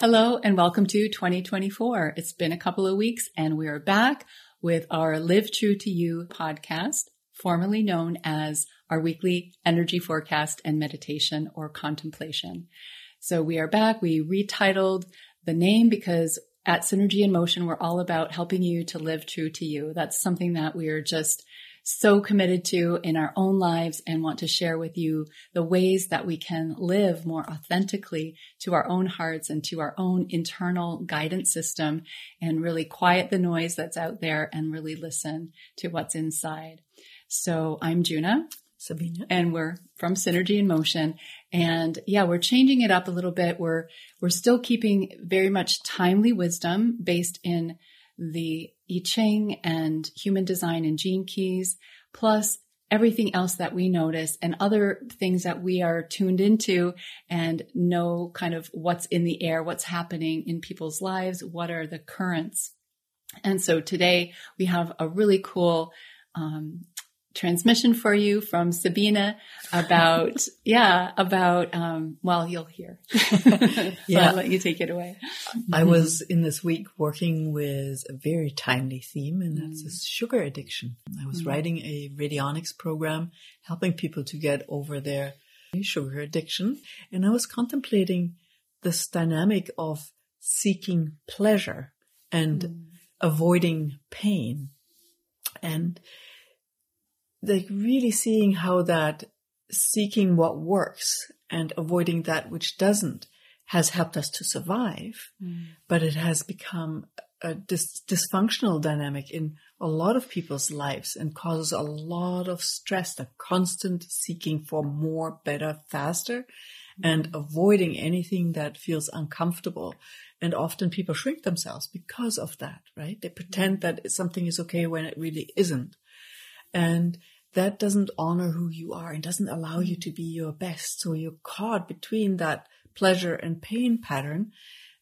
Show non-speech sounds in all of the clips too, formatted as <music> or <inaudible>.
Hello and welcome to 2024. It's been a couple of weeks and we are back with our Live True to You podcast, formerly known as our weekly energy forecast and meditation or contemplation. So we are back. We retitled the name because at Synergy in Motion, we're all about helping you to live true to you. That's something that we are just so committed to in our own lives and want to share with you the ways that we can live more authentically to our own hearts and to our own internal guidance system and really quiet the noise that's out there and really listen to what's inside. So I'm Juna. Sabine. And we're from Synergy in Motion. And yeah, we're changing it up a little bit. We're, we're still keeping very much timely wisdom based in the I Ching and human design and gene keys, plus everything else that we notice and other things that we are tuned into and know kind of what's in the air, what's happening in people's lives, what are the currents. And so today we have a really cool um, transmission for you from Sabine about, <laughs> yeah, about, um, well, you'll hear. <laughs> so yeah. I'll let you take it away. I was in this week working with a very timely theme and that's mm. sugar addiction. I was mm. writing a radionics program helping people to get over their sugar addiction. And I was contemplating this dynamic of seeking pleasure and mm. avoiding pain. And like really seeing how that seeking what works and avoiding that which doesn't has helped us to survive, mm. but it has become a dis- dysfunctional dynamic in a lot of people's lives and causes a lot of stress, the constant seeking for more, better, faster, mm. and avoiding anything that feels uncomfortable. And often people shrink themselves because of that, right? They pretend that something is okay when it really isn't. And that doesn't honor who you are and doesn't allow you to be your best. So you're caught between that pleasure and pain pattern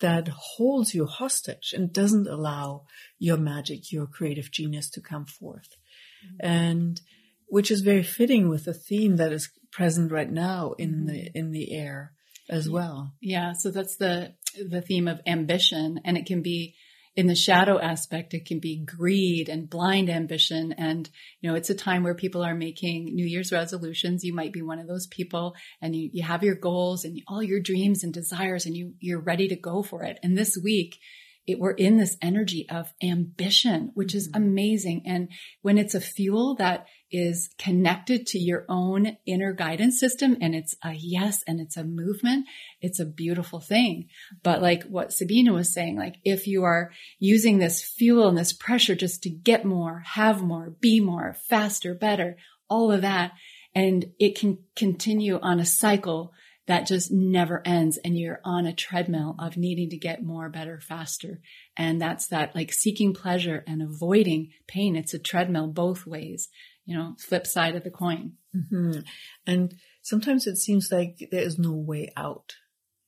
that holds you hostage and doesn't allow your magic, your creative genius to come forth. Mm-hmm. And which is very fitting with the theme that is present right now in mm-hmm. the, in the air as well. Yeah. So that's the, the theme of ambition and it can be in the shadow aspect, it can be greed and blind ambition. And, you know, it's a time where people are making New Year's resolutions. You might be one of those people and you, you have your goals and all your dreams and desires and you, you're ready to go for it. And this week, it, we're in this energy of ambition, which is mm-hmm. amazing. And when it's a fuel that is connected to your own inner guidance system and it's a yes and it's a movement, it's a beautiful thing. But like what Sabine was saying, like if you are using this fuel and this pressure just to get more, have more, be more, faster, better, all of that, and it can continue on a cycle that just never ends and you're on a treadmill of needing to get more, better, faster. And that's that like seeking pleasure and avoiding pain. It's a treadmill both ways, you know, flip side of the coin. Mm-hmm. And sometimes it seems like there is no way out,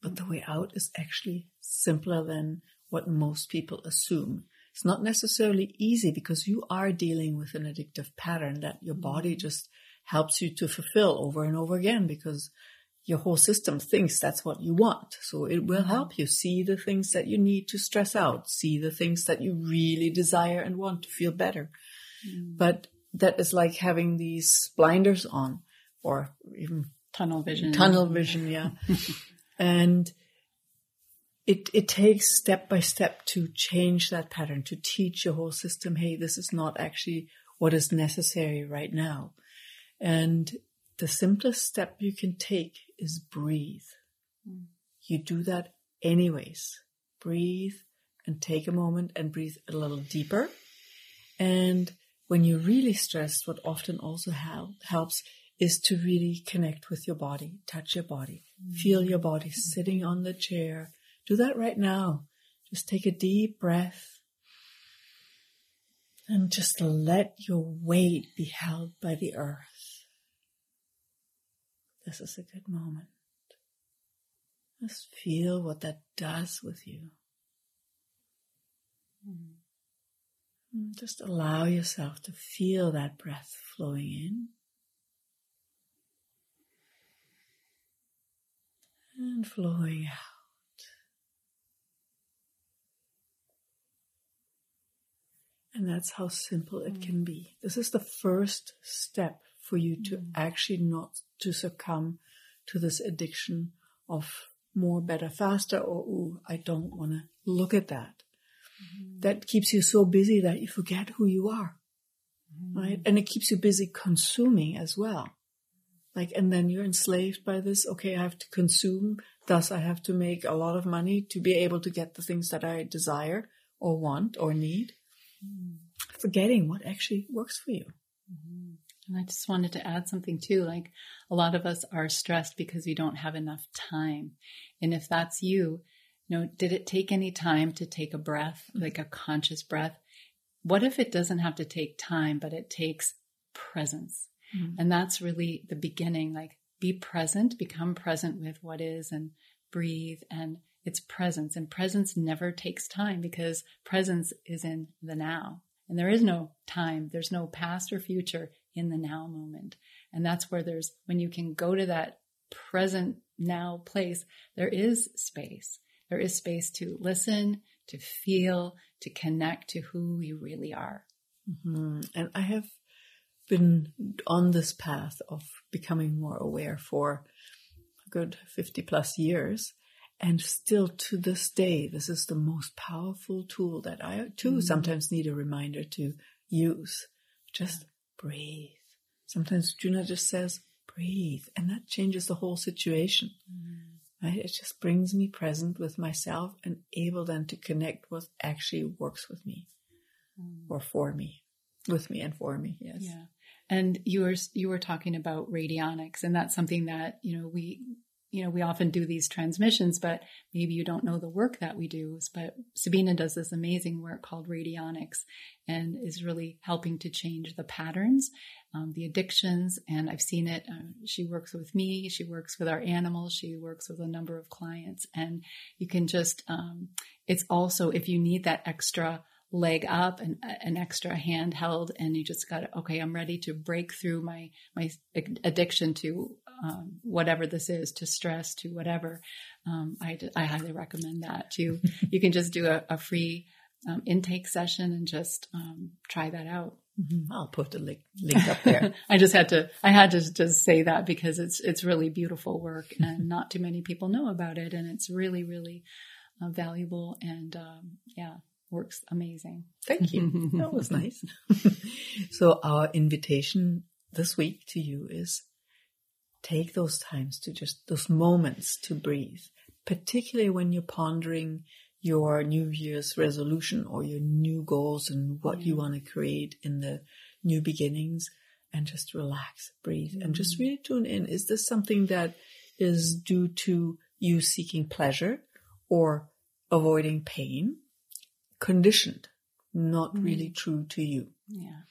but the way out is actually simpler than what most people assume. It's not necessarily easy because you are dealing with an addictive pattern that your body just helps you to fulfill over and over again because your whole system thinks that's what you want. So it will help you see the things that you need to stress out, see the things that you really desire and want to feel better. Mm. But that is like having these blinders on or even tunnel vision. Tunnel vision, yeah. <laughs> and it, it takes step by step to change that pattern, to teach your whole system, hey, this is not actually what is necessary right now. And the simplest step you can take is breathe. Mm. You do that anyways. Breathe and take a moment and breathe a little deeper. And when you're really stressed, what often also help, helps is to really connect with your body, touch your body, mm. feel your body sitting on the chair. Do that right now. Just take a deep breath and just let your weight be held by the earth. This is a good moment. Just feel what that does with you. Mm-hmm. Mm, just allow yourself to feel that breath flowing in. And flowing out. And that's how simple it mm. can be. This is the first step for you to mm. actually not to succumb to this addiction of more, better, faster, or, ooh, I don't want to look at that. Mm-hmm. That keeps you so busy that you forget who you are. Mm-hmm. Right? And it keeps you busy consuming as well. Like, and then you're enslaved by this. Okay, I have to consume. Thus, I have to make a lot of money to be able to get the things that I desire or want or need. Mm-hmm. Forgetting what actually works for you. Mm-hmm. And I just wanted to add something too. Like a lot of us are stressed because we don't have enough time. And if that's you, you know, did it take any time to take a breath, like a conscious breath? What if it doesn't have to take time, but it takes presence? Mm-hmm. And that's really the beginning. Like be present, become present with what is and breathe and it's presence. And presence never takes time because presence is in the now. And there is no time. There's no past or future in the now moment. And that's where there's, when you can go to that present now place, there is space. There is space to listen, to feel, to connect to who you really are. Mm-hmm. And I have been on this path of becoming more aware for a good 50 plus years. And still to this day, this is the most powerful tool that I too mm. sometimes need a reminder to use. Just breathe. Sometimes Juna just says, breathe. And that changes the whole situation. Mm. Right? It just brings me present with myself and able then to connect what actually works with me mm. or for me, with me and for me. Yes. Yeah. And you were you were talking about radionics, and that's something that you know we you know, we often do these transmissions, but maybe you don't know the work that we do. But Sabine does this amazing work called radionics and is really helping to change the patterns, um, the addictions. And I've seen it. Uh, she works with me. She works with our animals. She works with a number of clients and you can just, um, it's also, if you need that extra leg up and an extra hand held and you just got okay i'm ready to break through my my addiction to um, whatever this is to stress to whatever um, I, I highly recommend that too <laughs> you can just do a, a free um, intake session and just um, try that out mm-hmm. i'll put the link, link up there <laughs> i just had to i had to just say that because it's it's really beautiful work and not too many people know about it and it's really really uh, valuable and um, yeah works amazing. Thank you. <laughs> that was nice. so our invitation this week to you is take those times to just those moments to breathe, particularly when you're pondering your New Year's resolution or your new goals and what you want to create in the new beginnings and just relax, breathe mm-hmm. and just really tune in. Is this something that is due to you seeking pleasure or avoiding pain? conditioned, not mm. really true to you. Yeah.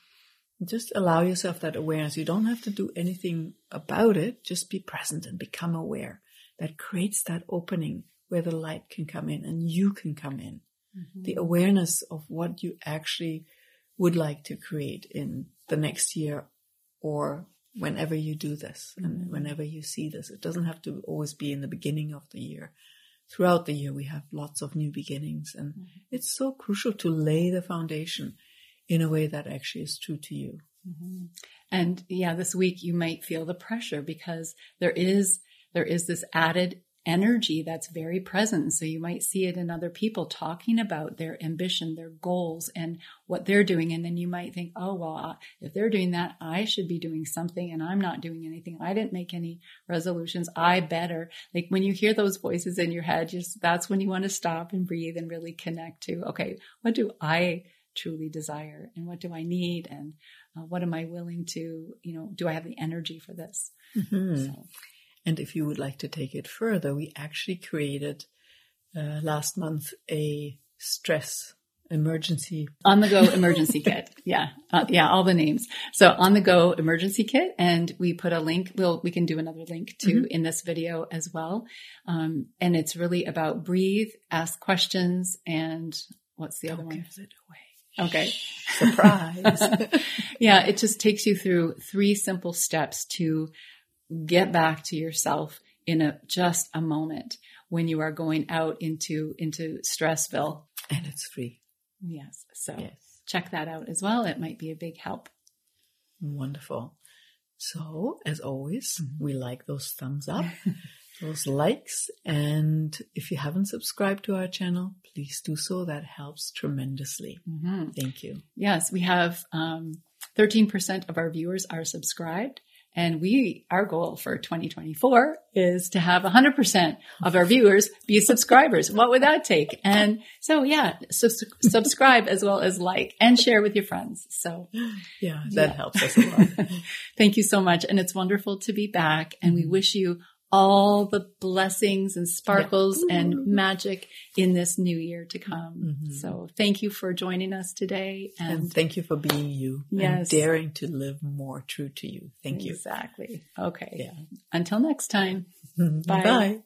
Just allow yourself that awareness. You don't have to do anything about it. Just be present and become aware. That creates that opening where the light can come in and you can come in. Mm-hmm. The awareness of what you actually would like to create in the next year or whenever you do this mm-hmm. and whenever you see this. It doesn't have to always be in the beginning of the year throughout the year we have lots of new beginnings and mm-hmm. it's so crucial to lay the foundation in a way that actually is true to you. Mm-hmm. And yeah, this week you might feel the pressure because there is there is this added energy that's very present. So you might see it in other people talking about their ambition, their goals, and what they're doing. And then you might think, oh, well, if they're doing that, I should be doing something and I'm not doing anything. I didn't make any resolutions. I better. Like when you hear those voices in your head, just that's when you want to stop and breathe and really connect to, okay, what do I truly desire and what do I need? And uh, what am I willing to, you know, do I have the energy for this? Mm-hmm. So. And if you would like to take it further, we actually created uh, last month a stress emergency <laughs> on the go emergency kit. Yeah. Uh, yeah. All the names. So on the go emergency kit. And we put a link. We'll, we can do another link too mm-hmm. in this video as well. Um, and it's really about breathe, ask questions. And what's the Don't other one? Give it away. Okay. <laughs> Surprise. <laughs> yeah. It just takes you through three simple steps to get back to yourself in a just a moment when you are going out into into stressville and it's free yes so yes check that out as well. It might be a big help. Wonderful. So, as always, mm-hmm. we like those thumbs up, <laughs> those likes. And if you haven't subscribed to our channel, please do so. That helps tremendously. Mm-hmm. Thank you. Yes, we have um, 13% of our viewers are subscribed. And we, our goal for 2024 is to have 100% of our viewers be subscribers. What would that take? And so, yeah, so subscribe as well as like and share with your friends. So, yeah, that yeah. helps us a lot. <laughs> Thank you so much. And it's wonderful to be back. And we mm-hmm. wish you all the blessings and sparkles yeah. and magic in this new year to come. Mm-hmm. So thank you for joining us today. And, and, thank you for being you yes. and daring to live more true to you. Thank you. Exactly. Okay. Yeah. Until next time. <laughs> Bye. Bye.